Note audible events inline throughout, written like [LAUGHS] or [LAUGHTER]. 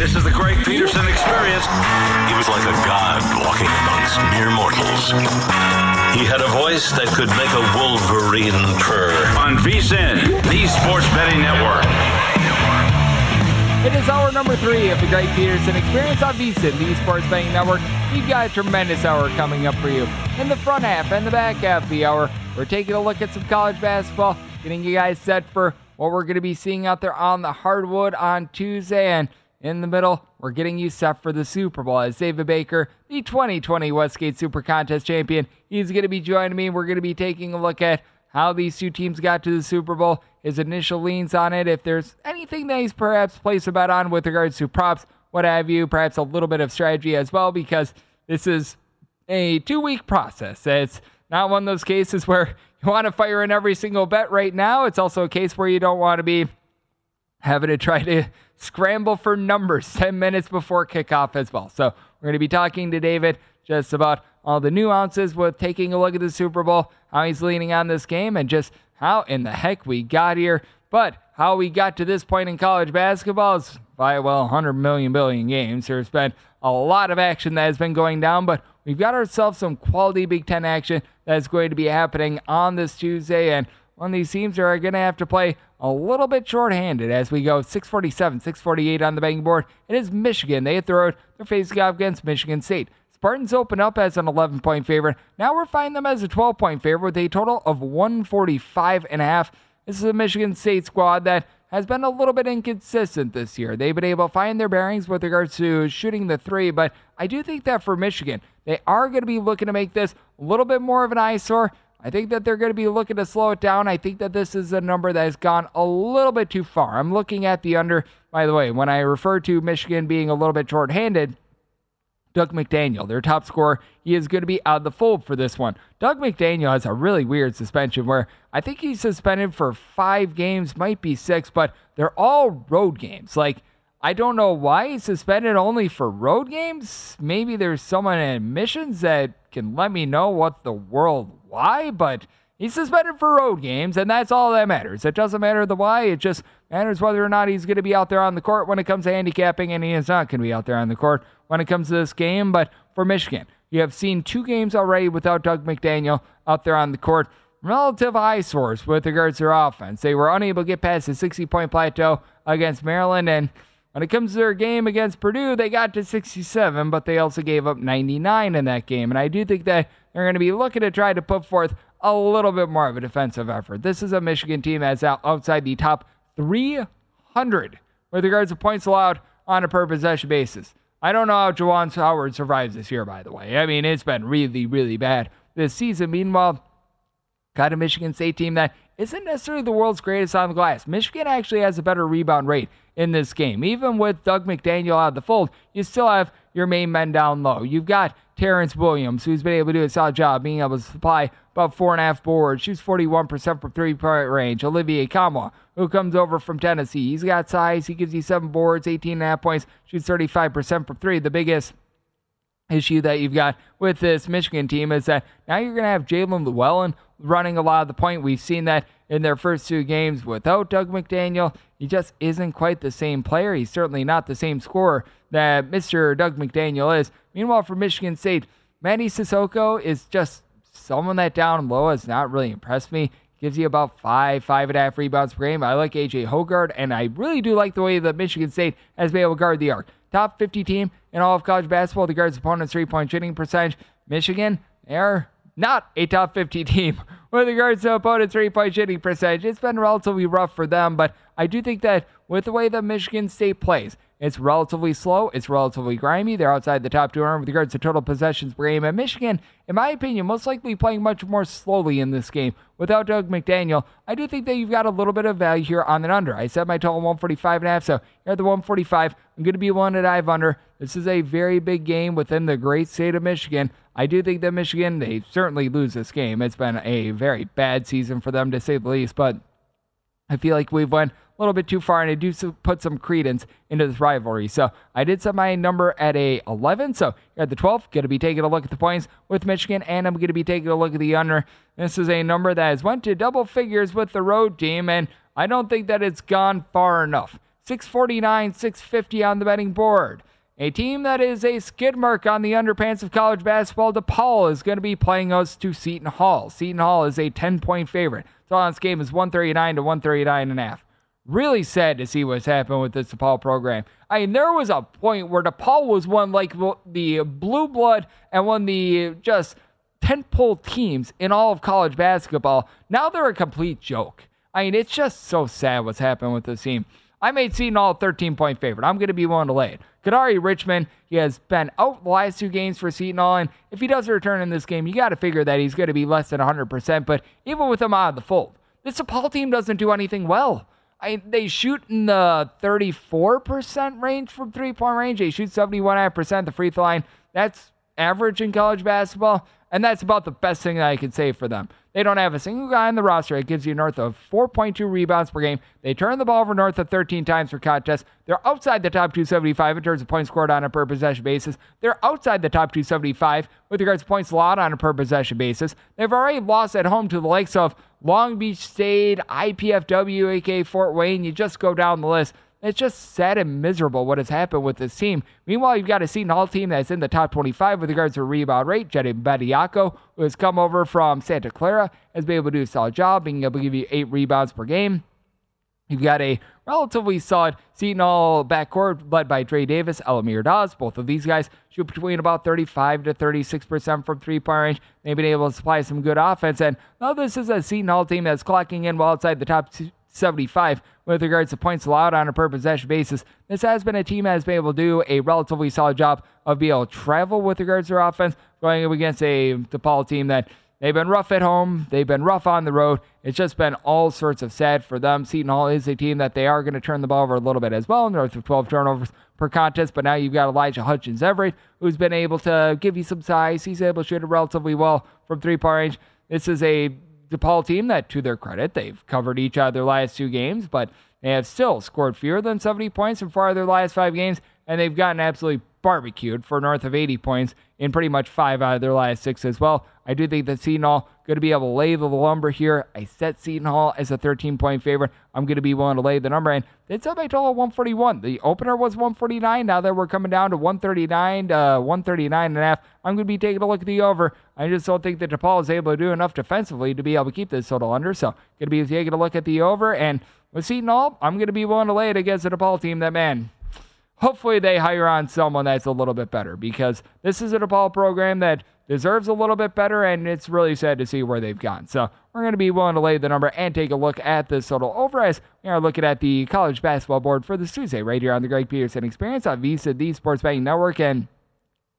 This is the Greg Peterson experience. He was like a god walking amongst mere mortals. He had a voice that could make a wolverine purr. On VSIN, the Sports Betting Network. It is hour number three of the Greg Peterson Experience on VSIN, the Sports Betting Network. We've got a tremendous hour coming up for you. In the front half and the back half of the hour, we're taking a look at some college basketball, getting you guys set for what we're going to be seeing out there on the hardwood on Tuesday. And in the middle, we're getting you set for the Super Bowl as David Baker, the 2020 Westgate Super Contest champion, he's going to be joining me. We're going to be taking a look at how these two teams got to the Super Bowl, his initial leans on it, if there's anything that he's perhaps placed a bet on with regards to props, what have you, perhaps a little bit of strategy as well, because this is a two week process. It's not one of those cases [LAUGHS] where you want to fire in every single bet right now. It's also a case where you don't want to be having to try to scramble for numbers [LAUGHS] 10 minutes before kickoff as well. So we're going to be talking to David just about all the nuances with taking a look at the Super Bowl, how he's leaning on this game, and just how in the heck we got here. But how we got to this point in college basketball is by, well, 100 million billion games. There's been a lot of action that has been going down, but we've got ourselves some quality Big Ten action that's going to be happening on this Tuesday. And of these teams are going to have to play a little bit shorthanded as we go 647, 648 on the betting board. It is Michigan. They hit the road. They're facing off against Michigan State. Spartans open up as an 11 point favorite. Now we're finding them as a 12 point favorite with a total of 145 and a half. This is a Michigan State squad that has been a little bit inconsistent this year. They've been able to find their bearings with regards to shooting the three, but I do think that for Michigan, they are going to be looking to make this a little bit more of an eyesore. I think that they're going to be looking to slow it down. I think that this is a number that has gone a little bit too far. I'm looking at the under. By the way, when I refer to Michigan being a little bit short-handed, Dug McDaniel, their top scorer, he is going to be out of the fold for this one. Dug McDaniel has a really weird suspension where I think he's suspended for five games, might be six, but they're all road games. Like, I don't know why he's suspended only for road games. Maybe there's someone in admissions that can let me know what the world why, but he's suspended for road games, and that's all that matters. It doesn't matter the why, it just matters whether or not he's going to be out there on the court when it comes to handicapping, and he is not going to be out there on the court when it comes to this game. But for Michigan, you have seen two games already without Dug McDaniel out there on the court. Relative high source with regards to their offense. They were unable to get past the 60 point plateau against Maryland, and when it comes to their game against Purdue, they got to 67, but they also gave up 99 in that game. And I do think that they're going to be looking to try to put forth a little bit more of a defensive effort. This is a Michigan team that's out outside the top 300 with regards to points allowed on a per possession basis. I don't know how Juwan Howard survives this year, by the way. I mean, it's been really, really bad this season. Meanwhile, got a Michigan State team that isn't necessarily the world's greatest on the glass. Michigan actually has a better rebound rate in this game. Even with Dug McDaniel out of the fold, you still have your main men down low. You've got Terrence Williams, who's been able to do a solid job being able to supply about four and a half boards, shoots 41% from three point range. Olivier Nkamhoua, who comes over from Tennessee, he's got size, he gives you seven boards, 18 and a half points, shoots 35% from three. The biggest issue that you've got with this Michigan team is that now you're going to have Jaelin Llewellyn running a lot of the point. We've seen that in their first two games without Dug McDaniel. He just isn't quite the same player. He's certainly not the same scorer that Mr. Dug McDaniel is. Meanwhile, for Michigan State, Mady Sissoko is just someone that down low has not really impressed me. Gives you about five, five and a half rebounds per game. I like AJ Hoggard, and I really do like the way that Michigan State has been able to guard the arc. Top 50 team in all of college basketball guard opponent's three point shooting percentage. Michigan, they are not a top 50 [LAUGHS] team with regards to opponent's three point shooting percentage. It's been relatively rough for them, but I do think that with the way that Michigan State plays, it's relatively slow. It's relatively grimy. They're outside the top 200 with regards to total possessions per game. And Michigan, in my opinion, most likely playing much more slowly in this game without Dug McDaniel. I do think that you've got a little bit of value here on an under. I set my total 145 and a half, so you're at the 145. I'm going to be one to dive under. This is a very big game within the great state of Michigan. I do think that Michigan, they certainly lose this game. It's been a very bad season for them, to say the least, but I feel like we've a little bit too far, and I do put some credence into this rivalry. So I did set my number at a 11. So at the 12th. Going to be taking a look at the points with Michigan, and I'm going to be taking a look at the under. This is a number that has went to double figures with the road team, and I don't think that it's gone far enough. 649, 650 on the betting board. A team that is a skid mark on the underpants of college basketball, DePaul, is going to be playing us to Seton Hall. Seton Hall is a 10 point favorite. So on this game is 139 to 139 and a half. Really sad to see what's happened with this DePaul program. I mean, there was a point where DePaul was one like the blue blood and one the just tentpole teams in all of college basketball. Now they're a complete joke. I mean, it's just so sad what's happened with this team. I made Seton Hall a 13 point favorite. I'm going to be willing to lay it. Kadary Richmond, he has been out the last two games for Seton Hall, and if he does return in this game, you got to figure that he's going to be less than 100%. But even with him out of the fold, this DePaul team doesn't do anything well. I, they shoot in the 34% range from three point range. They shoot 71.5% the free throw line. That's average in college basketball, and that's about the best thing that I can say for them. They don't have a single guy on the roster that gives you north of 4.2 rebounds per game. They turn the ball over north of 13 times per contest. They're outside the top 275 in terms of points scored on a per possession basis. They're outside the top 275 with regards to points allowed on a per possession basis. They've already lost at home to the likes of Long Beach State, IPFW, aka Fort Wayne. You just go down the list. It's just sad and miserable what has happened with this team. Meanwhile, you've got a Seton Hall team that's in the top 25 with regards to rebound rate. Jaden Bediako, who has come over from Santa Clara, has been able to do a solid job, being able to give you eight rebounds per game. You've got a relatively solid Seton Hall backcourt led by Dre Davis, Al-Amir Dawes. Both of these guys shoot between about 35 to 36% from three point range. They've been able to supply some good offense. And now this is a Seton Hall team that's clocking in well outside the top 75 with regards to points allowed on a per possession basis. This has been a team that has been able to do a relatively solid job of being able to travel with regards to their offense, going up against a DePaul team that they've been rough at home, they've been rough on the road. It's just been all sorts of sad for them. Seton Hall is a team that they are going to turn the ball over a little bit as well, north of 12 turnovers per contest. But now you've got Elijah Hutchins Everett, who's been able to give you some size. He's able to shoot it relatively well from three point range. This is a DePaul team that, to their credit, they've covered each other last two games, but they have still scored fewer than 70 points in four of their last five games, and they've gotten absolutely barbecued for north of 80 points in pretty much five out of their last six as well. I do think that Seton Hall going to be able to lay the lumber here. I set Seton Hall as a 13 point favorite. I'm going to be willing to lay the number, and it's up by total 141. The opener was 149. Now that we're coming down to 139, to uh, 139 and a half, I'm going to be taking a look at the over. I just don't think that DePaul is able to do enough defensively to be able to keep this total under. So, going to be taking a look at the over, and with Seton Hall, I'm going to be willing to lay it against the DePaul team. That man, hopefully they hire on someone that's a little bit better because this is a DePaul program that deserves a little bit better, and it's really sad to see where they've gone. So we're going to be willing to lay the number and take a look at this total over as we are looking at the college basketball board for this Tuesday right here on the Greg Peterson Experience on VSIN, the Sports Betting Network, and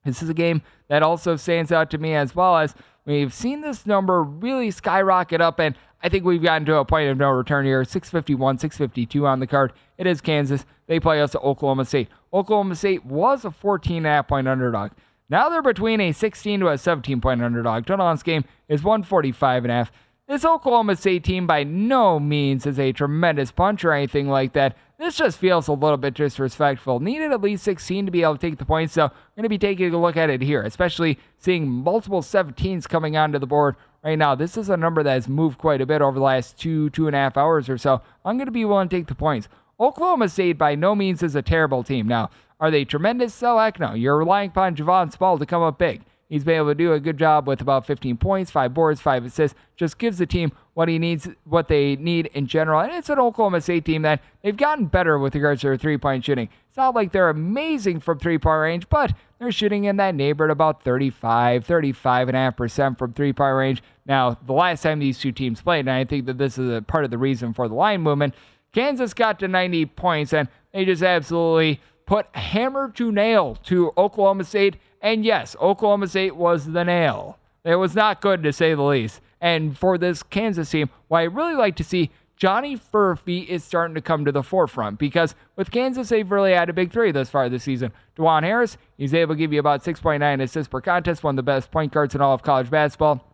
this is a game that also stands out to me as well as we've seen this number really skyrocket up, and I think we've gotten to a point of no return here. 651, 652 on the card. It is Kansas. They play us at Oklahoma State. Oklahoma State was a 14 and a half point underdog. Now they're between a 16 to a 17 point underdog. Total on this game is 145 and a half. This Oklahoma State team by no means is a tremendous punch or anything like that. This just feels a little bit disrespectful. Needed at least 16 to be able to take the points, so I'm going to be taking a look at it here, especially seeing multiple 17s coming onto the board right now. This is a number that has moved quite a bit over the last two, two and a half hours or so. I'm going to be willing to take the points. Oklahoma State by no means is a terrible team. Now, are they tremendous? So heck no. You're relying upon Javon Small to come up big. He's been able to do a good job with about 15 points, five boards, five assists. Just gives the team what he needs, what they need in general. And it's an Oklahoma State team that they've gotten better with regards to their three-point shooting. It's not like they're amazing from three-point range, but they're shooting in that neighborhood about 35, 35 and a half percent from three-point range. Now, the last time these two teams played, and I think that this is a part of the reason for the line movement, Kansas got to 90 points, and they just absolutely put hammer to nail to Oklahoma State and yes, Oklahoma State was the nail. It was not good to say the least. And for this Kansas team, what I really like to see, Johnny Furphy is starting to come to the forefront because with Kansas, they've really had a big three thus far this season. Dajuan Harris, he's able to give you about 6.9 assists per contest, one of the best point guards in all of college basketball.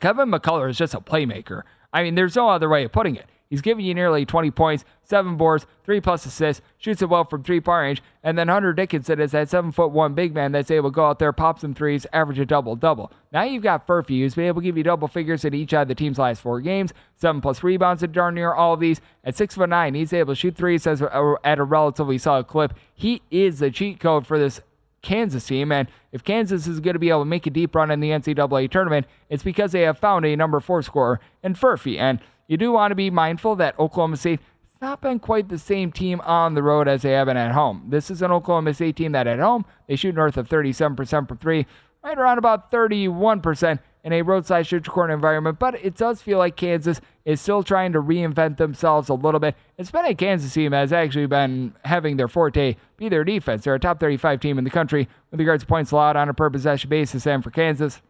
Kevin McCullar is just a playmaker. I mean, there's no other way of putting it. He's giving you nearly 20 points, seven boards, three plus assists, shoots it well from three point range, and then Hunter Dickinson is that seven foot one big man that's able to go out there, pop some threes, average a double double. Now you've got Furphy, who's been able to give you double figures in each of the team's last four games, seven plus rebounds at darn near all of these. At six foot nine, he's able to shoot threes at a relatively solid clip. He is the cheat code for this Kansas team. And if Kansas is going to be able to make a deep run in the NCAA tournament, it's because they have found a number four scorer in Furphy. And you do want to be mindful that Oklahoma State has not been quite the same team on the road as they have been at home. This is an Oklahoma State team that at home, they shoot north of 37% from three, right around about 31% in a roadside shoot corner environment. But it does feel like Kansas is still trying to reinvent themselves a little bit. It's been a Kansas team has actually been having their forte be their defense. They're a top 35 team in the country with regards to points allowed on a per possession basis. And for Kansas,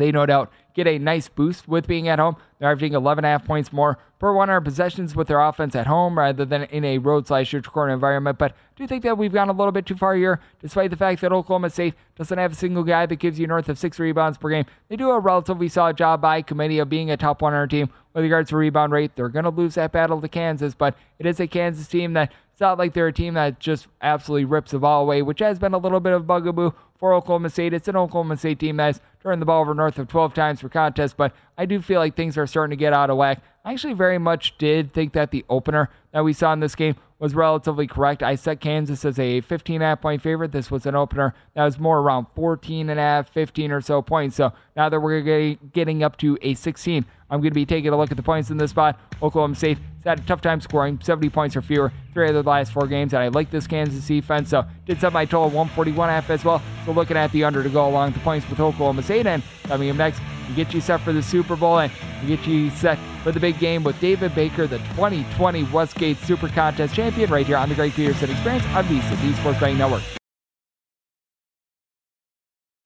they no doubt get a nice boost with being at home. They're averaging 11.5 points more per 100 possessions with their offense at home rather than in a roadside shoot corner environment. But do you think that we've gone a little bit too far here, despite the fact that Oklahoma State doesn't have a single guy that gives you north of six rebounds per game? They do a relatively solid job by committee of being a top 100 team with regards to rebound rate. They're going to lose that battle to Kansas, but it is a Kansas team that it's not like they're a team that just absolutely rips the ball away, which has been a little bit of bugaboo for Oklahoma State. It's an Oklahoma State team that's turned the ball over north of 12 times per contest, but I do feel like things are starting to get out of whack. I actually very much did think that the opener that we saw in this game was relatively correct. I set Kansas as a 15 and a half point favorite. This was an opener that was more around 14 and a half, 15 or so points. So now that we're getting up to a 16, I'm going to be taking a look at the points in this spot. Oklahoma State had a tough time scoring, 70 points or fewer, three of the last four games, and I like this Kansas defense, so did set my total 141 half as well. So looking at the under to go along the points with Oklahoma State, and coming up next, we get you set for the Super Bowl, and get you set for the big game with David Baker, the 2020 Westgate Super Contest champion, right here on the Greg Peterson Experience on the Sports Betting Network.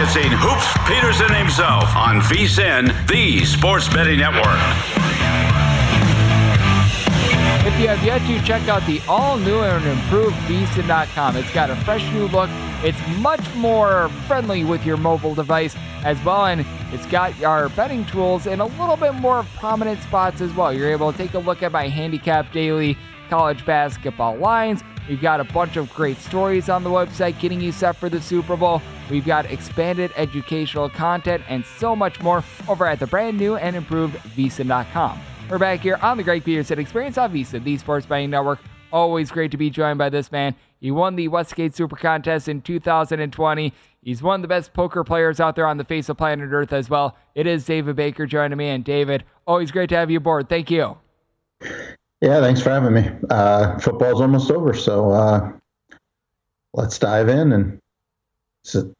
Experiencing Hoops Peterson himself on VSIN, the Sports Betting Network. If you have yet to check out the all new and improved VSIN.com, it's got a fresh new look. It's much more friendly with your mobile device as well, and it's got our betting tools in a little bit more prominent spots as well. You're able to take a look at my handicap daily college basketball lines. We've got a bunch of great stories on the website getting you set for the Super Bowl. We've got expanded educational content and so much more over at the brand new and improved VSIN.com. We're back here on the Greg Peterson Experience on VSIN, the Sports Betting Network. Always great to be joined by this man. He won the Westgate Super Contest in 2020. He's one of the best poker players out there on the face of planet Earth as well. It is David Baker joining me. And David, always great to have you aboard. Thank you. Yeah, thanks for having me. Uh, football's almost over, so uh, let's dive in and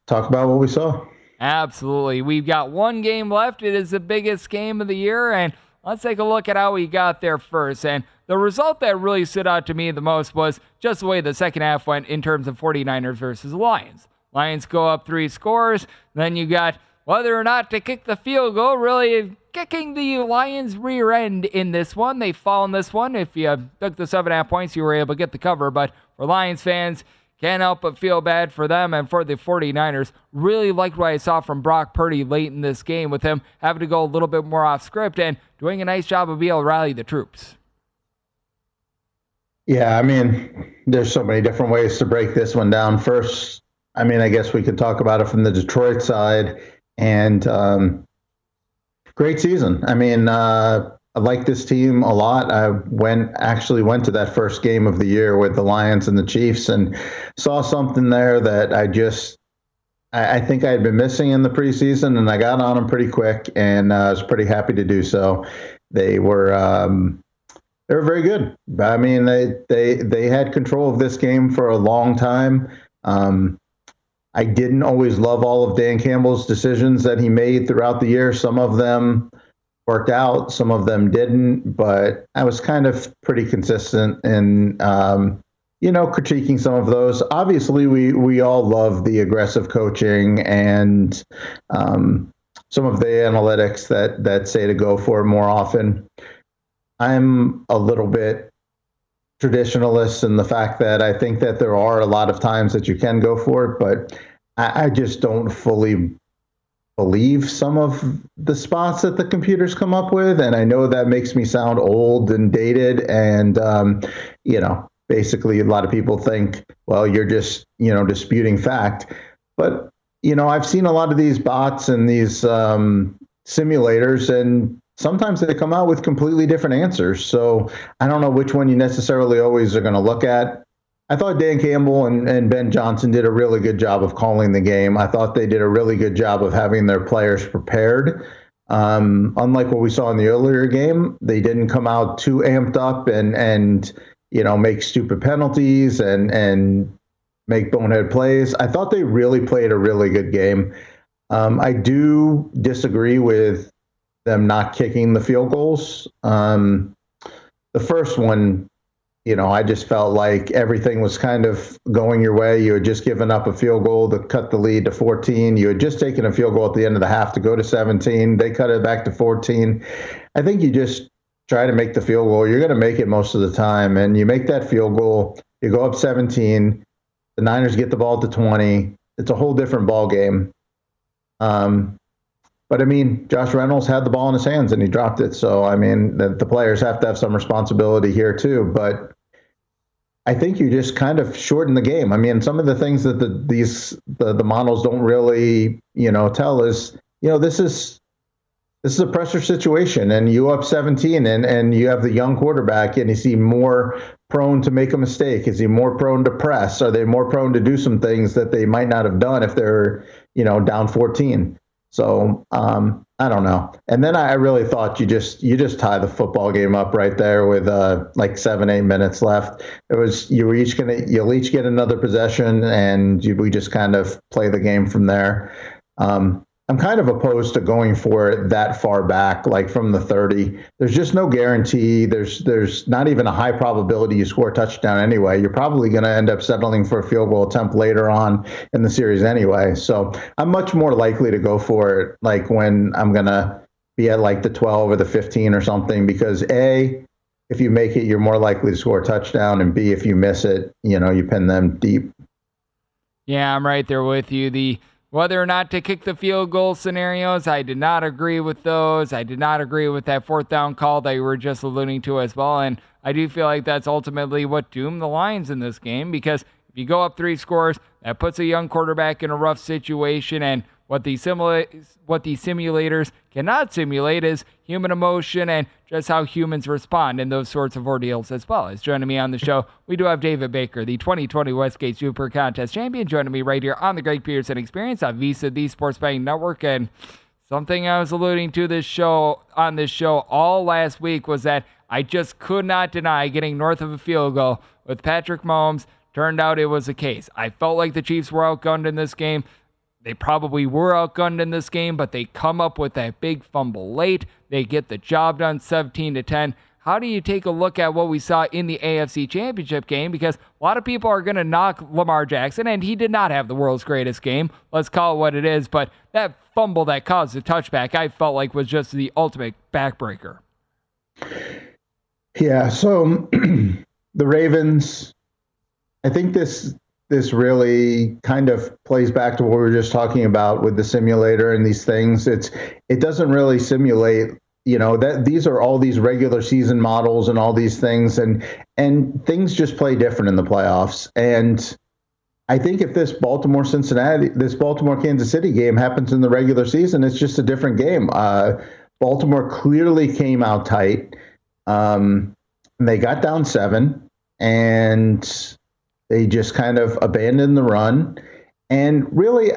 talk about what we saw. Absolutely. We've got one game left. It is the biggest game of the year, and let's take a look at how we got there first. And the result that really stood out to me the most was just the way the second half went in terms of 49ers versus Lions. Lions go up three scores. Then you got whether or not to kick the field goal, really kicking the Lions' rear end in this one. They fall in this one. If you took the seven and a half points, you were able to get the cover. But for Lions fans, can't help but feel bad for them and for the 49ers. Really liked what I saw from Brock Purdy late in this game with him having to go a little bit more off script and doing a nice job of being able to rally the troops. Yeah, I mean, there's so many different ways to break this one down. First, I mean, I guess we could talk about it from the Detroit side. And um, great season. I mean, uh, I like this team a lot. I went actually went to that first game of the year with the Lions and the Chiefs and saw something there that I just I, I think I had been missing in the preseason, and I got on them pretty quick, and uh, I was pretty happy to do so. They were. Um, they were very good. I mean, they they they had control of this game for a long time. Um, I didn't always love all of Dan Campbell's decisions that he made throughout the year. Some of them worked out, some of them didn't, but I was kind of pretty consistent in, um, you know, critiquing some of those. Obviously, we we all love the aggressive coaching and um, some of the analytics that that say to go for more often. I'm a little bit traditionalist in the fact that I think that there are a lot of times that you can go for it, but I, I just don't fully believe some of the spots that the computers come up with. And I know that makes me sound old and dated. And, um, you know, basically a lot of people think, well, you're just, you know, disputing fact. But, you know, I've seen a lot of these bots and these um, simulators, and sometimes they come out with completely different answers. So I don't know which one you necessarily always are going to look at. I thought Dan Campbell and, and Ben Johnson did a really good job of calling the game. I thought they did a really good job of having their players prepared. Um, unlike what we saw in the earlier game, they didn't come out too amped up and and you know make stupid penalties and and make bonehead plays. I thought they really played a really good game. Um, I do disagree with them not kicking the field goals. Um, the first one, you know, I just felt like everything was kind of going your way. You had just given up a field goal to cut the lead to 14. You had just taken a field goal at the end of the half to go to 17. They cut it back to 14. I think you just try to make the field goal. You're going to make it most of the time. And you make that field goal, you go up 17. The Niners get the ball to 20. It's a whole different ball game. Um, but I mean, Josh Reynolds had the ball in his hands and he dropped it. So I mean, the, the players have to have some responsibility here too. But I think you just kind of shorten the game. I mean, some of the things that the these the, the models don't really you know tell is you know this is this is a pressure situation and you up 17 and and you have the young quarterback and is he more prone to make a mistake is he more prone to press are they more prone to do some things that they might not have done if they're you know down 14 so um, I don't know. And then I really thought you just you just tie the football game up right there with uh, like seven eight minutes left. It was you were each gonna you'll each get another possession and you, we just kind of play the game from there. Um, I'm kind of opposed to going for it that far back, like from the 30. There's just no guarantee. There's there's not even a high probability you score a touchdown anyway. You're probably going to end up settling for a field goal attempt later on in the series anyway. So I'm much more likely to go for it, like when I'm going to be at like the 12 or the 15 or something, because a if you make it, you're more likely to score a touchdown, and b if you miss it, you know you pin them deep. Yeah, I'm right there with you. The whether or not to kick the field goal scenarios, I did not agree with those. I did not agree with that fourth down call that you were just alluding to as well. And I do feel like that's ultimately what doomed the Lions in this game because if you go up three scores, that puts a young quarterback in a rough situation. And what the simula- what these simulators cannot simulate is human emotion and just how humans respond in those sorts of ordeals as well. As joining me on the show, we do have David Baker, the 2020 Westgate Super Contest champion, joining me right here on the Greg Peterson Experience on VSiN, the Sports Betting Network. And something I was alluding to this show on this show all last week was that I just could not deny getting north of a field goal with Patrick Mahomes. Turned out it was the case. I felt like the Chiefs were outgunned in this game. They probably were outgunned in this game, but they come up with that big fumble late. They get the job done 17 to 10. How do you take a look at what we saw in the AFC Championship game? Because a lot of people are going to knock Lamar Jackson, and he did not have the world's greatest game. Let's call it what it is. But that fumble that caused the touchback, I felt like was just the ultimate backbreaker. Yeah. So [CLEARS THROAT] the Ravens, I think this this really kind of plays back to what we were just talking about with the simulator and these things. It's it doesn't really simulate you know that these are all these regular season models and all these things and and things just play different in the playoffs. And I think if this Baltimore Cincinnati this Baltimore Kansas City game happens in the regular season it's just a different game. Uh, Baltimore clearly came out tight. Um, they got down 7 and they just kind of abandoned the run. And really,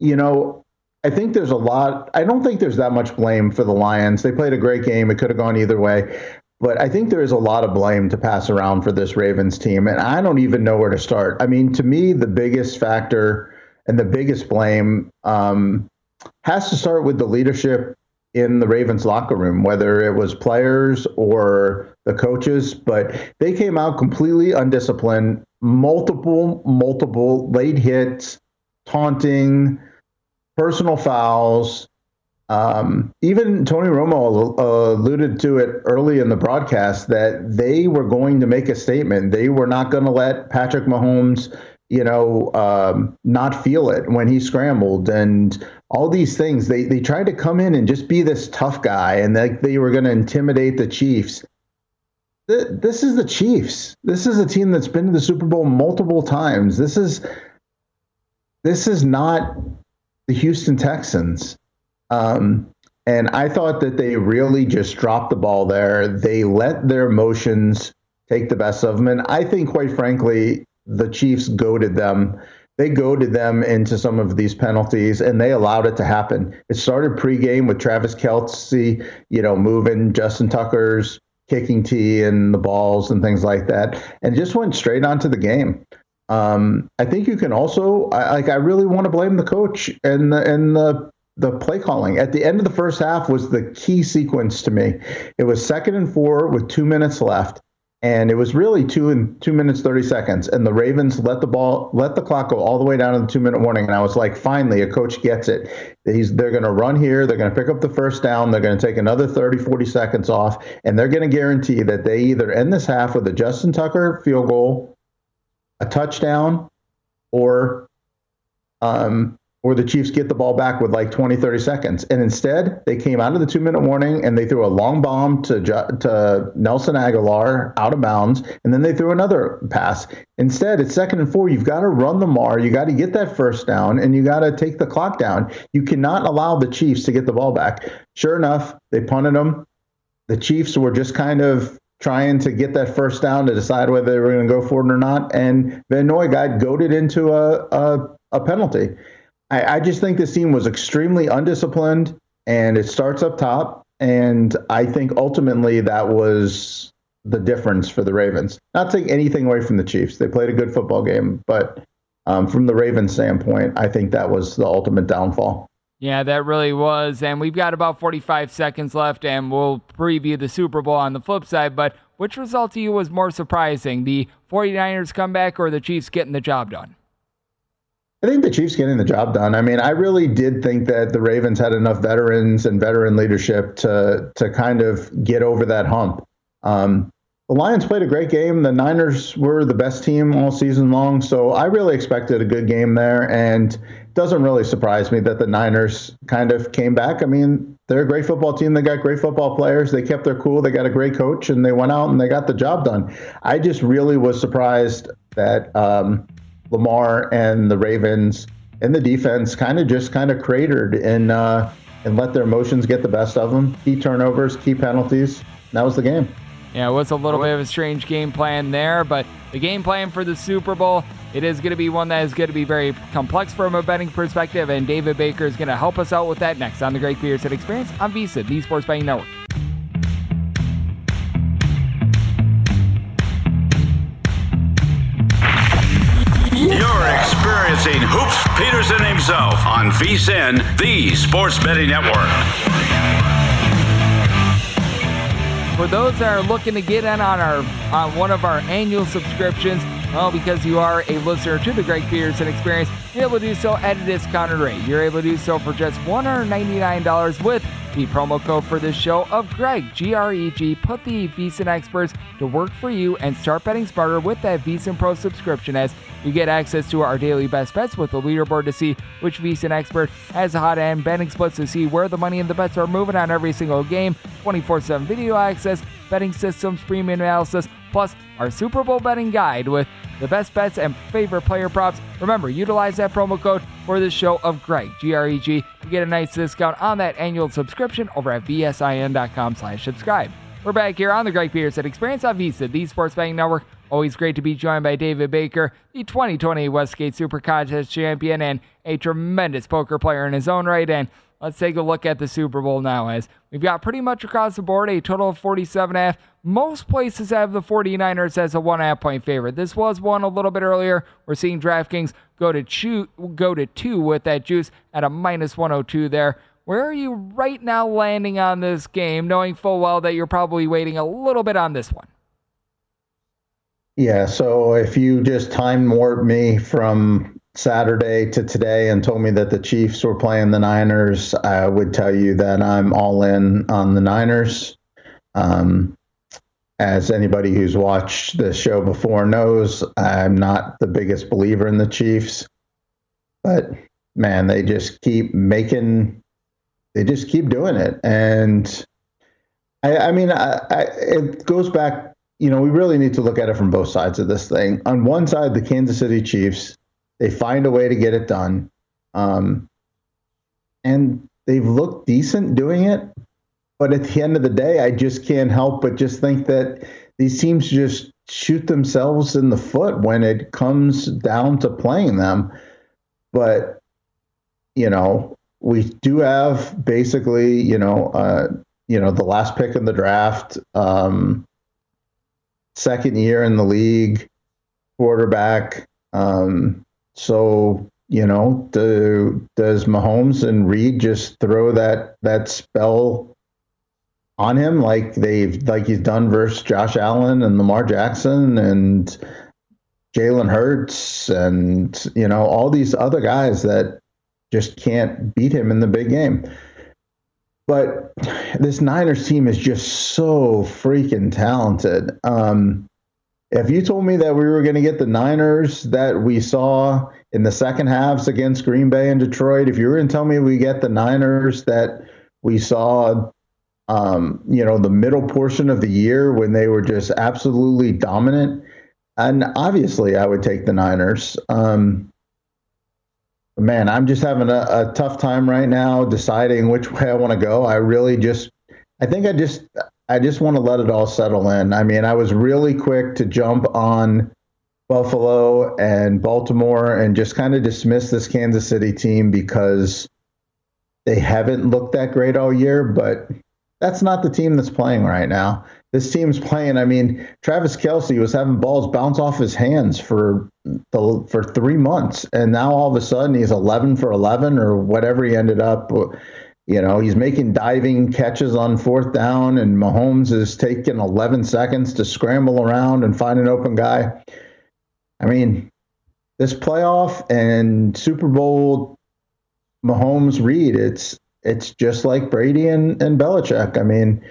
you know, I think there's a lot. I don't think there's that much blame for the Lions. They played a great game. It could have gone either way. But I think there is a lot of blame to pass around for this Ravens team. And I don't even know where to start. I mean, to me, the biggest factor and the biggest blame um, has to start with the leadership in the Ravens locker room, whether it was players or the coaches, but they came out completely undisciplined, multiple, multiple late hits, taunting, personal fouls. Um, even Tony Romo uh, alluded to it early in the broadcast that they were going to make a statement. They were not going to let Patrick Mahomes, you know, um, not feel it when he scrambled and all these things. They they tried to come in and just be this tough guy, and that they were going to intimidate the Chiefs this is the Chiefs. This is a team that's been to the Super Bowl multiple times. This is this is not the Houston Texans. Um, and I thought that they really just dropped the ball there. They let their emotions take the best of them. And I think, quite frankly, the Chiefs goaded them. They goaded them into some of these penalties, and they allowed it to happen. It started pregame with Travis Kelce, you know, moving Justin Tucker's kicking tee and the balls and things like that, and just went straight onto the game. Um, I think you can also I, like I really want to blame the coach and the and the the play calling at the end of the first half was the key sequence to me. It was second and four with two minutes left and it was really two and two minutes thirty seconds. And the Ravens let the ball, let the clock go all the way down to the two minute warning. And I was like, finally, a coach gets it. He's they're going to run here. They're going to pick up the first down. They're going to take another 30, 40 seconds off, and they're going to guarantee that they either end this half with a Justin Tucker field goal, a touchdown, or um, or the Chiefs get the ball back with like 20, 30 seconds. And instead, they came out of the two minute warning and they threw a long bomb to, to Nelson Agholor out of bounds. And then they threw another pass. Instead, it's second and four. You've got to run the MAR. You got to get that first down and you got to take the clock down. You cannot allow the Chiefs to get the ball back. Sure enough, they punted them. The Chiefs were just kind of trying to get that first down to decide whether they were going to go for it or not. And Van Noy got goaded into a, a, a penalty. I, I just think this team was extremely undisciplined, and it starts up top. And I think ultimately that was the difference for the Ravens. Not take anything away from the Chiefs; they played a good football game, but um, from the Ravens standpoint, I think that was the ultimate downfall. Yeah, that really was. And we've got about 45 seconds left, and we'll preview the Super Bowl on the flip side. But which result to you was more surprising, the 49ers comeback or the Chiefs getting the job done? I think the Chiefs getting the job done. I mean, I really did think that the Ravens had enough veterans and veteran leadership to to kind of get over that hump. Um, the Lions played a great game. The Niners were the best team all season long, so I really expected a good game there. And it doesn't really surprise me that the Niners kind of came back. I mean, they're a great football team. They got great football players. They kept their cool. They got a great coach, and they went out and they got the job done. I just really was surprised that. Um, Lamar and the Ravens and the defense kind of just kind of cratered and uh, and let their emotions get the best of them. Key turnovers, key penalties. That was the game. Yeah, it was a little bit of a strange game plan there, but the game plan for the Super Bowl, it is going to be one that is going to be very complex from a betting perspective, and David Baker is going to help us out with that next on the Greg Peterson Experience on VSiN, the Sports Betting Network. Experiencing Hoops Peterson himself on VSiN, the Sports Betting Network. For those that are looking to get in on our on one of our annual subscriptions, well, because you are a listener to the Greg Peterson Experience, you're able to do so at a discounted rate. You're able to do so for just $199 with the promo code for this show of Greg, G R E G. Put the VSiN experts to work for you and start betting smarter with that VSiN Pro subscription as you get access to our daily best bets with the leaderboard to see which VSiN expert has hot end, betting splits to see where the money and the bets are moving on every single game, 24 7 video access, betting systems, premium analysis, plus our Super Bowl betting guide with the best bets and favorite player props. Remember, utilize that promo code for the show of Greg, G-R-E-G, to get a nice discount on that annual subscription over at vsin.com slash subscribe. We're back here on the Greg Peterson Experience on VSiN, the Sports Betting Network. Always great to be joined by David Baker, the 2020 Westgate Super Contest champion and a tremendous poker player in his own right. And let's take a look at the Super Bowl now as we've got pretty much across the board a total of 47 half. Most places have the 49ers as a one half point favorite. This was one a little bit earlier. We're seeing DraftKings go to two, go to two with that juice at a minus 102 there. Where are you right now landing on this game, knowing full well that you're probably waiting a little bit on this one? Yeah, so if you just time warp me from Saturday to today and told me that the Chiefs were playing the Niners, I would tell you that I'm all in on the Niners. Um, as anybody who's watched the show before knows, I'm not the biggest believer in the Chiefs, but man, they just keep making, they just keep doing it, and I, I mean, I, I, it goes back. You know, we really need to look at it from both sides of this thing. On one side, the Kansas City Chiefs, they find a way to get it done, um, and they've looked decent doing it. But at the end of the day, I just can't help but just think that these teams just shoot themselves in the foot when it comes down to playing them. But, you know, we do have basically, you know, uh, you know, the last pick in the draft, um, second year in the league, quarterback. Um, so you know, do, does Mahomes and Reid just throw that that spell on him like they've like he's done versus Josh Allen and Lamar Jackson and Jalen Hurts and you know all these other guys that just can't beat him in the big game. But this Niners team is just so freaking talented. Um, if you told me that we were going to get the Niners that we saw in the second halves against Green Bay and Detroit, if you were going to tell me we get the Niners that we saw um, you know, the middle portion of the year when they were just absolutely dominant. And obviously, I would take the Niners. Um, man, I'm just having a, a, tough time right now deciding which way I want to go. I really just, I think I just, I just want to let it all settle in. I mean, I was really quick to jump on Buffalo and Baltimore and just kind of dismiss this Kansas City team because they haven't looked that great all year, but that's not the team that's playing right now. This team's playing. I mean, Travis Kelce was having balls bounce off his hands for the for three months, and now all of a sudden he's 11 for 11 or whatever he ended up. You know, he's making diving catches on fourth down, and Mahomes is taking 11 seconds to scramble around and find an open guy. I mean, this playoff and Super Bowl Mahomes Reid it's it's just like Brady and, and Belichick. I mean,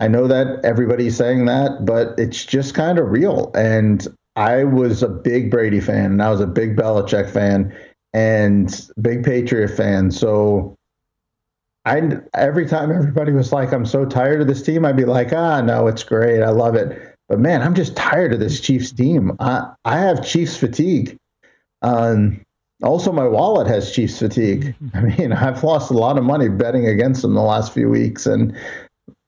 I know that everybody's saying that, but it's just kind of real. And I was a big Brady fan, and I was a big Belichick fan, and big Patriot fan. So I every time everybody was like, "I'm so tired of this team," I'd be like, "Ah, no, it's great, I love it." But man, I'm just tired of this Chiefs team. I I have Chiefs fatigue. Um, also, my wallet has Chiefs fatigue. [LAUGHS] I mean, I've lost a lot of money betting against them the last few weeks and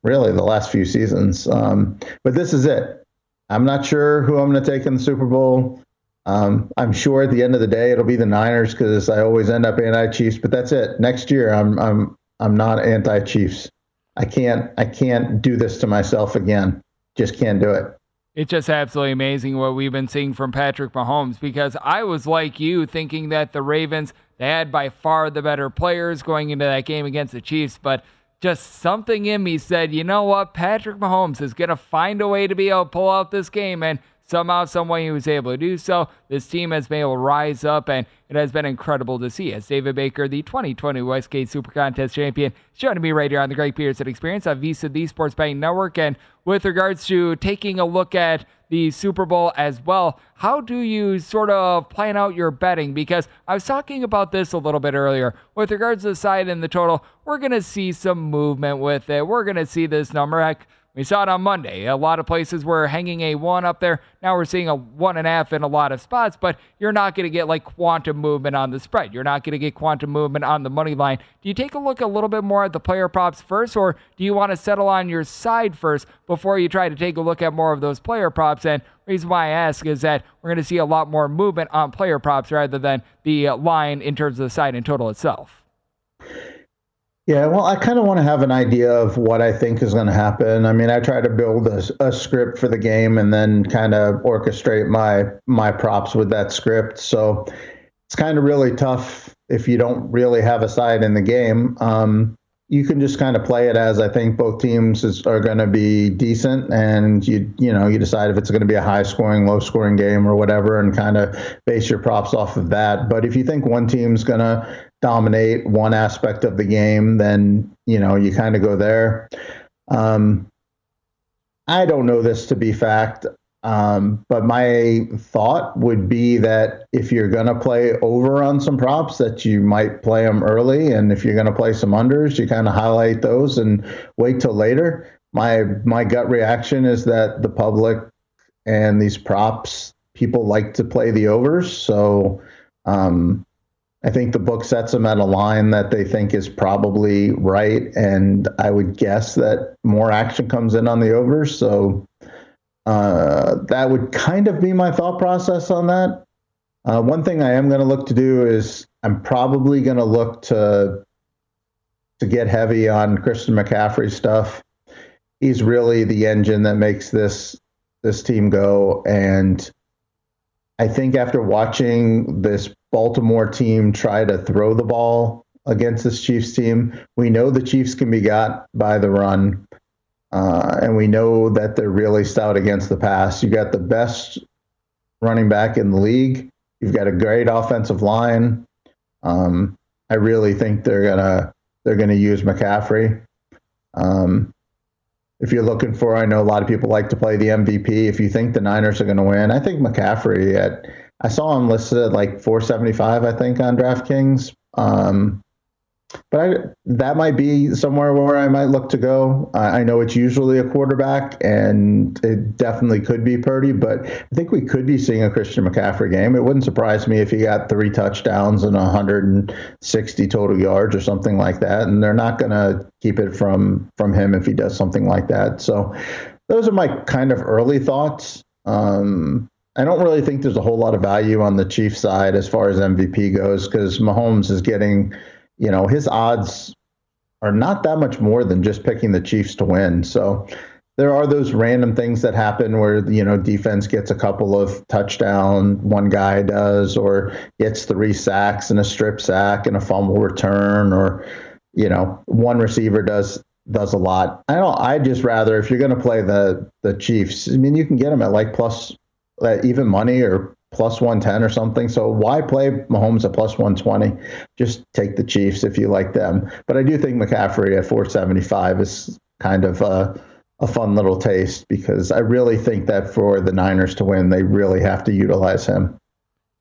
really the last few seasons. Um, but this is it. I'm not sure who I'm going to take in the Super Bowl. Um, I'm sure at the end of the day it'll be the Niners because I always end up anti-Chiefs. But that's it. Next year, I'm I'm I'm not anti-Chiefs. I can't I can't do this to myself again. Just can't do it. It's just absolutely amazing what we've been seeing from Patrick Mahomes because I was like you thinking that the Ravens they had by far the better players going into that game against the Chiefs, but just something in me said, you know what, Patrick Mahomes is going to find a way to be able to pull out this game and somehow, some way he was able to do so. This team has been able to rise up, and it has been incredible to see. As David Baker, the 2020 Westgate Super Contest champion, is joining me right here on the Greg Peterson Experience on VSiN, the Sports Betting Network. And with regards to taking a look at the Super Bowl as well, how do you sort of plan out your betting? Because I was talking about this a little bit earlier. With regards to the side and the total, we're going to see some movement with it. We're going to see this number. Heck, we saw it on Monday. A lot of places were hanging a one up there. Now we're seeing a one and a half in a lot of spots, but you're not going to get like quantum movement on the spread. You're not going to get quantum movement on the money line. Do you take a look a little bit more at the player props first, or do you want to settle on your side first before you try to take a look at more of those player props? And reason why I ask is that we're going to see a lot more movement on player props rather than the uh, line in terms of the side and total itself. Yeah, well, I kind of want to have an idea of what I think is going to happen. I mean, I try to build a, a script for the game and then kind of orchestrate my my props with that script. So it's kind of really tough if you don't really have a side in the game. Um, you can just kind of play it as I think both teams is, are going to be decent, and you you know you decide if it's going to be a high scoring, low scoring game or whatever, and kind of base your props off of that. But if you think one team's going to dominate one aspect of the game, then you know you kind of go there. Um, I don't know this to be fact, um, but my thought would be that if you're going to play over on some props, that you might play them early, and if you're going to play some unders, you kind of highlight those and wait till later. My my gut reaction is that the public and these props people like to play the overs, so um, I think the book sets them at a line that they think is probably right, and I would guess that more action comes in on the overs. So uh, that would kind of be my thought process on that. Uh, one thing I am going to look to do is I'm probably going to look to to get heavy on Christian McCaffrey stuff. He's really the engine that makes this this team go, and I think after watching this Baltimore team try to throw the ball against this Chiefs team, we know the Chiefs can be got by the run. Uh, and we know that they're really stout against the pass. You got the best running back in the league. You've got a great offensive line. Um, I really think they're gonna they're gonna use McCaffrey. Um, if you're looking for, I know a lot of people like to play the MVP. If you think the Niners are going to win, I think McCaffrey at I saw him listed at like 475, I think, on DraftKings. Um, but I, that might be somewhere where I might look to go. I, know it's usually a quarterback, and it definitely could be Purdy, but I think we could be seeing a Christian McCaffrey game. It wouldn't surprise me if he got three touchdowns and 160 total yards or something like that. And they're not going to keep it from from him if he does something like that. So those are my kind of early thoughts. Um, I don't really think there's a whole lot of value on the Chiefs side as far as MVP goes because Mahomes is getting you know, his odds are not that much more than just picking the Chiefs to win. So there are those random things that happen where you know defense gets a couple of touchdown, one guy does, or gets three sacks and a strip sack and a fumble return, or you know one receiver does does a lot. I don't. I just rather if you're going to play the the Chiefs, I mean you can get them at like plus uh, even money or plus 110 or something. So why play Mahomes at plus 120? Just take the Chiefs if you like them. But I do think McCaffrey at 475 is kind of a, a fun little taste because I really think that for the Niners to win, they really have to utilize him.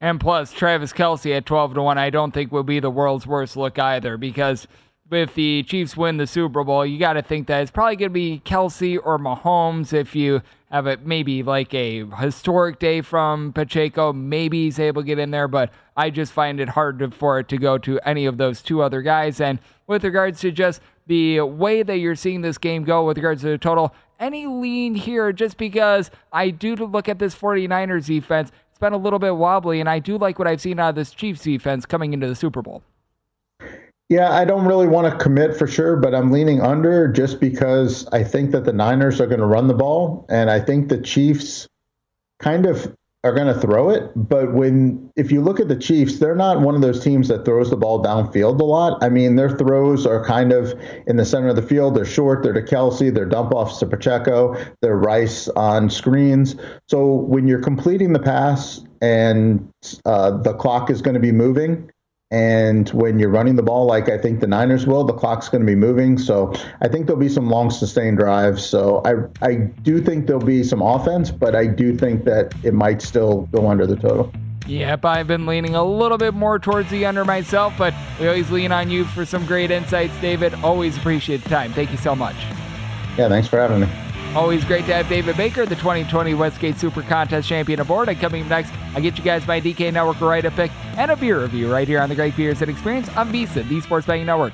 And plus, Travis Kelce at 12 to 1, I don't think will be the world's worst look either because if the Chiefs win the Super Bowl, you got to think that it's probably going to be Kelce or Mahomes if you have it maybe like a historic day from Pacheco. Maybe he's able to get in there, but I just find it hard to, for it to go to any of those two other guys. And with regards to just the way that you're seeing this game go with regards to the total, any lean here just because I do look at this 49ers defense. It's been a little bit wobbly, and I do like what I've seen out of this Chiefs defense coming into the Super Bowl. Yeah, I don't really want to commit for sure, but I'm leaning under just because I think that the Niners are going to run the ball, and I think the Chiefs kind of are going to throw it. But when if you look at the Chiefs, they're not one of those teams that throws the ball downfield a lot. I mean, their throws are kind of in the center of the field. They're short. They're to Kelce. They're dump offs to Pacheco. They're Rice on screens. So when you're completing the pass and uh, the clock is going to be moving and when you're running the ball, like I think the Niners will, the clock's going to be moving. So I think there'll be some long sustained drives. So I I do think there'll be some offense, but I do think that it might still go under the total. Yep, I've been leaning a little bit more towards the under myself, but we always lean on you for some great insights, David. Always appreciate the time. Thank you so much. Yeah, thanks for having me. Always great to have David Baker, the 2020 Westgate Super Contest champion, aboard. And coming next, I get you guys my DK Network write up pick and a beer review right here on the Greg Peterson Experience on VSiN, the Sports Betting Network.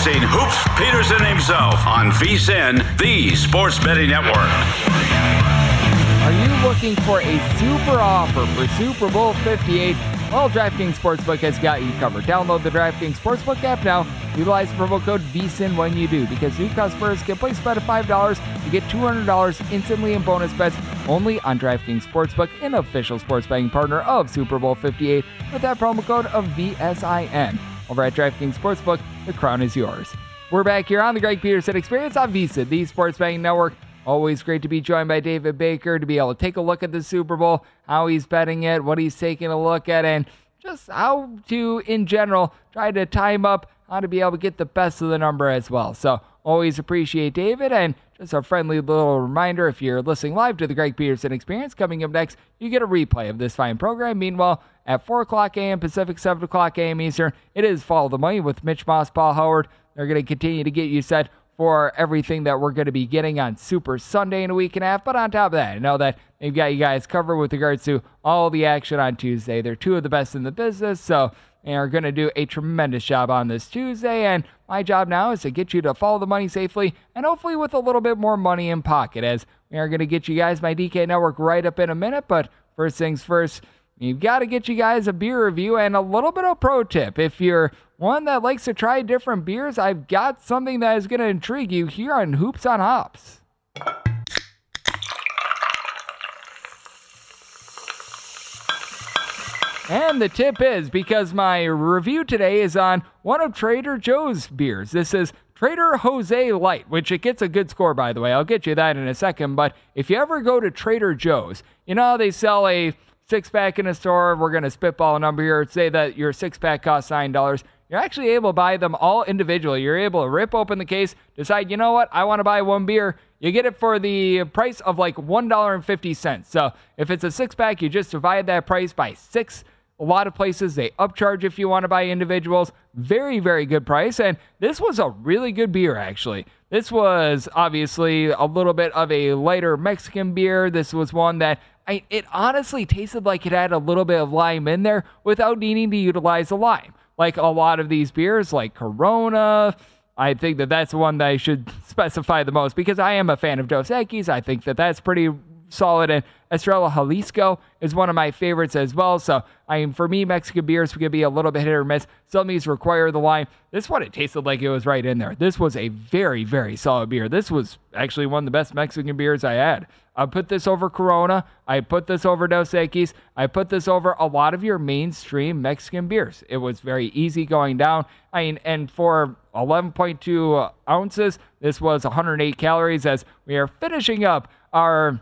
Experiencing Hoops Peterson himself on VSiN, the Sports Betting Network. Are you looking for a super offer for Super Bowl 58? Well, DraftKings Sportsbook has got you covered. Download the DraftKings Sportsbook app now. Utilize promo code VSiN when you do, because new customers can place a bet of $5 to get $200 instantly in bonus bets only on DraftKings Sportsbook, an official sports betting partner of Super Bowl 58, with that promo code of VSIN. Over at DraftKings Sportsbook, the crown is yours. We're back here on the Greg Peterson Experience on VSiN, the Sports Betting Network. Always great to be joined by David Baker to be able to take a look at the Super Bowl, how he's betting it, what he's taking a look at, and just how to, in general, try to time up how to be able to get the best of the number as well. So always appreciate David and just a friendly little reminder if you're listening live to the Greg Peterson Experience, coming up next, you get a replay of this fine program. Meanwhile, at 4 o'clock a.m. Pacific, 7 o'clock a.m. Eastern, it is Follow the Money with Mitch Moss, Paul Howard, They're going to continue to get you set for everything that we're going to be getting on Super Sunday in a week and a half. But on top of that, I know that they've got you guys covered with regards to all the action on Tuesday. They're two of the best in the business, so they are going to do a tremendous job on this Tuesday. And my job now is to get you to follow the money safely and hopefully with a little bit more money in pocket as we are going to get you guys my DK network write up in a minute. But first things first, We've got to get you guys a beer review and a little bit of pro tip. If you're one that likes to try different beers, I've got something that is going to intrigue you here on Hoops on Hops. And the tip is because my review today is on one of Trader Joe's beers. This is Trader Jose Light, which it gets a good score, by the way. I'll get you that in a second. But if you ever go to Trader Joe's, you know they sell a six pack in a store. We're going to spitball a number here. Say that your six pack costs $9. You're actually able to buy them all individually. You're able to rip open the case, decide, you know what, I want to buy one beer. You get it for the price of like $1.50. So if it's a six pack, you just divide that price by six a lot of places they upcharge if you want to buy individuals. Very, very good price. And this was a really good beer, actually. This was obviously a little bit of a lighter Mexican beer. This was one that I, it honestly tasted like it had a little bit of lime in there without needing to utilize the lime. Like a lot of these beers, like Corona. I think that that's the one that I should [LAUGHS] specify the most because I am a fan of Dos Equis. I think that that's pretty solid. And Estrella Jalisco is one of my favorites as well. So, I mean, for me, Mexican beers could be a little bit hit or miss. Some of these require the lime. This one, it tasted like it was right in there. This was a very, very solid beer. This was actually one of the best Mexican beers I had. I put this over Corona. I put this over Dos Equis. I put this over a lot of your mainstream Mexican beers. It was very easy going down. I mean, and for 11.2 ounces, this was 108 calories as we are finishing up our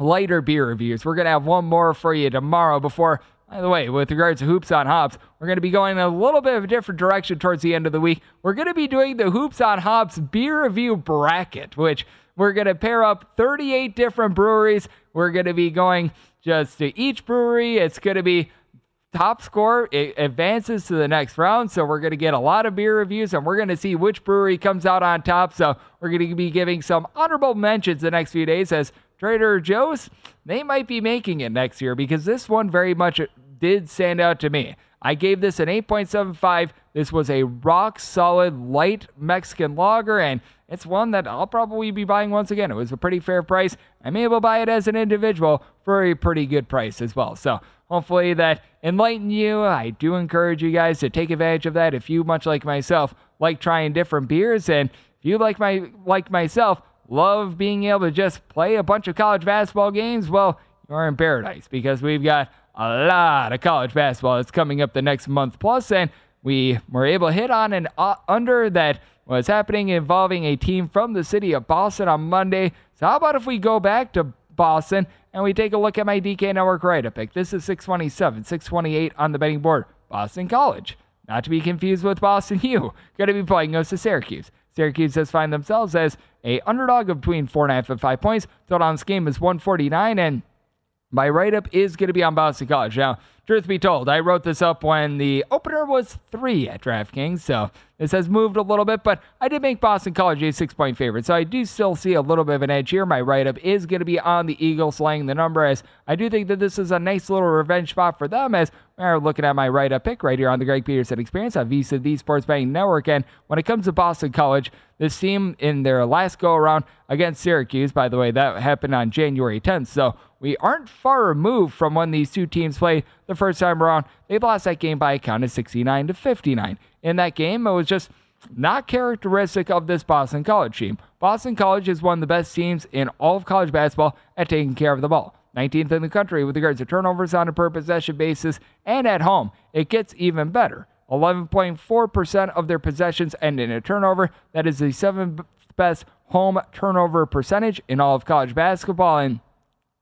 lighter beer reviews. We're going to have one more for you tomorrow before by the way, with regards to Hoops on Hops, we're going to be going in a little bit of a different direction towards the end of the week. We're going to be doing the Hoops on Hops beer review bracket, which we're going to pair up 38 different breweries. We're going to be going just to each brewery. It's going to be top score it advances to the next round. So we're going to get a lot of beer reviews and we're going to see which brewery comes out on top. So we're going to be giving some honorable mentions the next few days as Trader Joe's, they might be making it next year because this one very much did stand out to me. I gave this an 8.75. This was a rock solid light Mexican lager, and it's one that I'll probably be buying once again. It was a pretty fair price. I'm able to buy it as an individual for a pretty good price as well. So hopefully that enlightened you. I do encourage you guys to take advantage of that if you, much like myself, like trying different beers. And if you like my like myself, love being able to just play a bunch of college basketball games, well, you're in paradise because we've got a lot of college basketball that's coming up the next month plus, and we were able to hit on an uh, under that was happening involving a team from the city of Boston on Monday. So how about if we go back to Boston and we take a look at my DK Network write up pick? This is 627, 628 on the betting board. Boston College. Not to be confused with Boston U. Going to be playing us to Syracuse. Syracuse has find themselves as a underdog of between four and a half and five points. Total on this game is 149, and my write up is going to be on Boston College. Now, truth be told, I wrote this up when the opener was three at DraftKings, so this has moved a little bit, but I did make Boston College a six point favorite, so I do still see a little bit of an edge here. My write up is going to be on the Eagles laying the number, as I do think that this is a nice little revenge spot for them, as we're looking at my write up pick right here on the Greg Peterson Experience on VSiN, the Sports Betting Network. And when it comes to Boston College, this team in their last go around against Syracuse, by the way, that happened on January 10th, so we aren't far removed from when these two teams played the first time around. They lost that game by a count of 69 to 59. In that game, it was just not characteristic of this Boston College team. Boston College is one of the best teams in all of college basketball at taking care of the ball. 19th in the country with regards to turnovers on a per possession basis, and at home, it gets even better. 11.4% of their possessions end in a turnover. That is the seventh best home turnover percentage in all of college basketball. And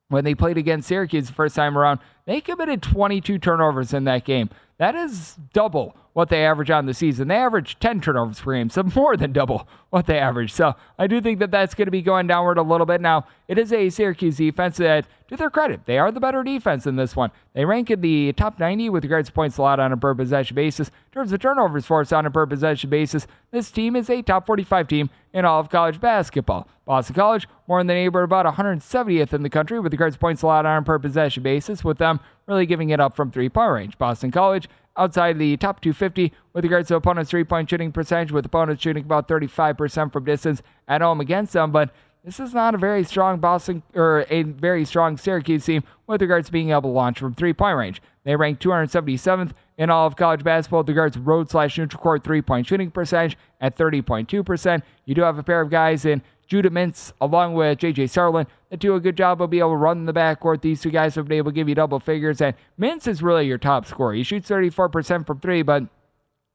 when they played against Syracuse the first time around, They committed 22 turnovers in that game. That is double what they average on the season. They average 10 turnovers per game, so [LAUGHS] more than double what they average. So I do think that that's going to be going downward a little bit. Now, it is a Syracuse defense that, to their credit, they are the better defense in this one. They rank in the top 90 with regards to points allowed on a per possession basis. In terms of turnovers forced on a per possession basis, this team is a top 45 team in all of college basketball. Boston College, more in the neighborhood about 170th in the country with regards to points allowed on a per possession basis, with them really giving it up from three point range. Boston College outside the top 250 with regards to opponents' three point shooting percentage, with opponents shooting about 35% from distance at home against them. But this is not a very strong Boston or a very strong Syracuse team with regards to being able to launch from three point range. They rank 277th in all of college basketball with regards to road slash neutral court three point shooting percentage at 30.2%. You do have a pair of guys in Judah Mintz, along with J.J. Starling, that do a good job of being able to run the backcourt. These two guys have been able to give you double figures, and Mintz is really your top scorer. He shoots 34% from three, but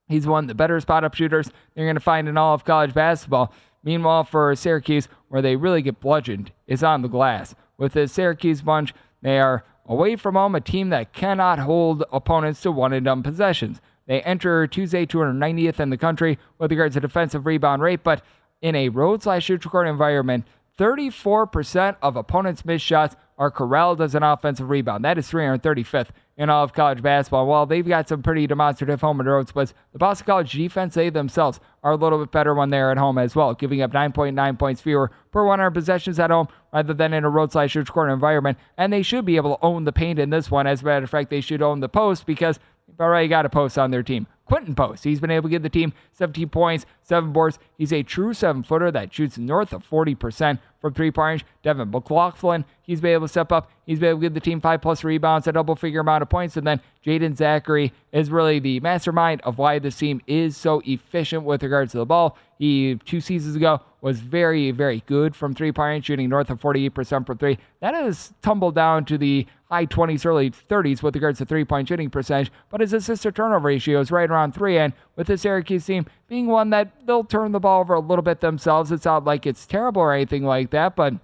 he's one of the better spot up shooters you're going to find in all of college basketball. Meanwhile, for Syracuse, where they really get bludgeoned, is on the glass. With the Syracuse bunch, they are away from home, a team that cannot hold opponents to one and done possessions. They enter Tuesday 290th in the country with regards to defensive rebound rate, but in a road slash neutral court environment, 34% of opponents' missed shots are corralled as an offensive rebound. That is 335th in all of college basketball. While they've got some pretty demonstrative home and road splits, the Boston College defense, they themselves are a little bit better when they're at home as well, giving up 9.9 points fewer per 100 possessions at home rather than in a road slash neutral court environment. And they should be able to own the paint in this one. As a matter of fact, they should own the post because they've already got a post on their team. Quinten Post. He's been able to give the team 17 points, seven boards. He's a true seven footer that shoots north of 40% from three point range. Devin McGlockton, he's been able to step up. He's been able to give the team five plus rebounds, a double figure amount of points. And then Jaeden Zackery is really the mastermind of why this team is so efficient with regards to the ball. He, two seasons ago, was very, very good from three point range, shooting north of 48% from three. That has tumbled down to the high 20s, early 30s with regards to three point shooting percentage, but his assist to turnover ratio is right around three. And with the Syracuse team being one that they'll turn the ball over a little bit themselves, it's not like it's terrible or anything like that, but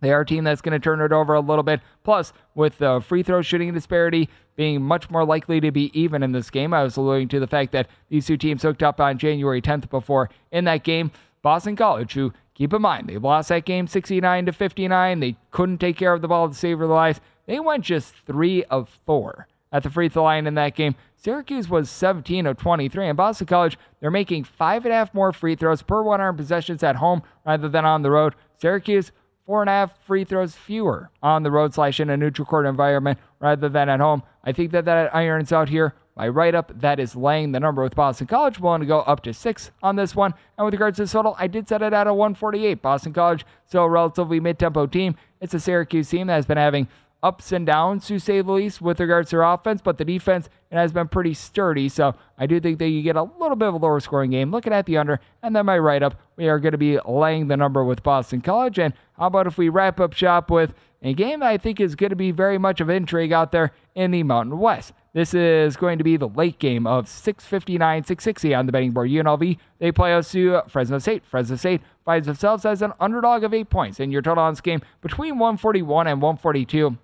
they are a team that's going to turn it over a little bit. Plus, with the free throw shooting disparity being much more likely to be even in this game, I was alluding to the fact that these two teams hooked up on January 10th before in that game. Boston College, who keep in mind they lost that game 69 to 59, they couldn't take care of the ball to save their lives. They went just three of four at the free throw line in that game. Syracuse was 17 of 23, and Boston College, they're making five and a half more free throws per 100 possessions at home rather than on the road. Syracuse, four and a half free throws fewer on the road slash in a neutral court environment rather than at home. I think that that irons out here. My write up that is laying the number with Boston College, willing to go up to six on this one. And with regards to the total, I did set it at a 148. Boston College, still a relatively mid tempo team. It's a Syracuse team that has been having ups and downs, to say the least, with regards to their offense, but the defense has been pretty sturdy. So I do think that you get a little bit of a lower scoring game. Looking at the under, and then my write up, we are going to be laying the number with Boston College. And how about if we wrap up shop with a game that I think is going to be very much of intrigue out there in the Mountain West. This is going to be the late game of 659, 660 on the betting board. UNLV, they play us to Fresno State. Fresno State finds themselves as an underdog of eight points, and your total on this game between 141 and 142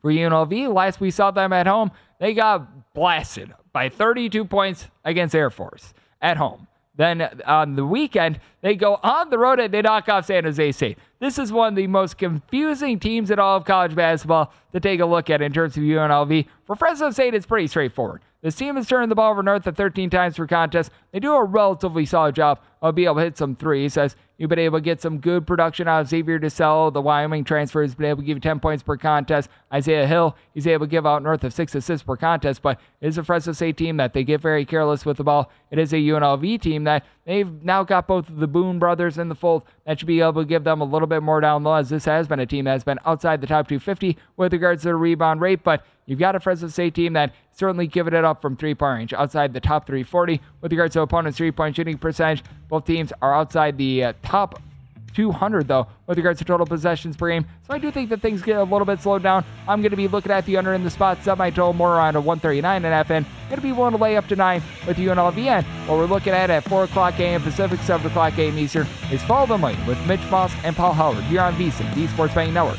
for UNLV. Last we saw them at home, they got blasted by 32 points against Air Force at home. Then on the weekend, they go on the road and they knock off San Jose State. This is one of the most confusing teams in all of college basketball to take a look at in terms of UNLV. For Fresno State, it's pretty straightforward. This team has turned the ball over north of 13 times per contest. They do a relatively solid job of be able to hit some threes Says you've been able to get some good production out of Xavier DuSell. The Wyoming transfer has been able to give you 10 points per contest. Isaiah Hill, he's able to give out north of six assists per contest, but it is a Fresno State team that they get very careless with the ball. It is a UNLV team that they've now got both the Boone brothers in the fold. That should be able to give them a little bit more down low as this has been a team that has been outside the top 250 with regards to the rebound rate, but You've got a Fresno State team that certainly given it up from three point range, outside the top 340 with regards to opponents' three point shooting percentage. Both teams are outside the uh, top 200 though with regards to total possessions per game. So I do think that things get a little bit slowed down. I'm going to be looking at the under in the spot semi total more around a 139 and end. Going to be willing to lay up to nine with UNLV and what we're looking at at 4 o'clock a.m. Pacific, 7 o'clock a.m. Eastern is Follow the Money with Mitch Moss and Paul Howard here on VSiN, the Sports Betting Network.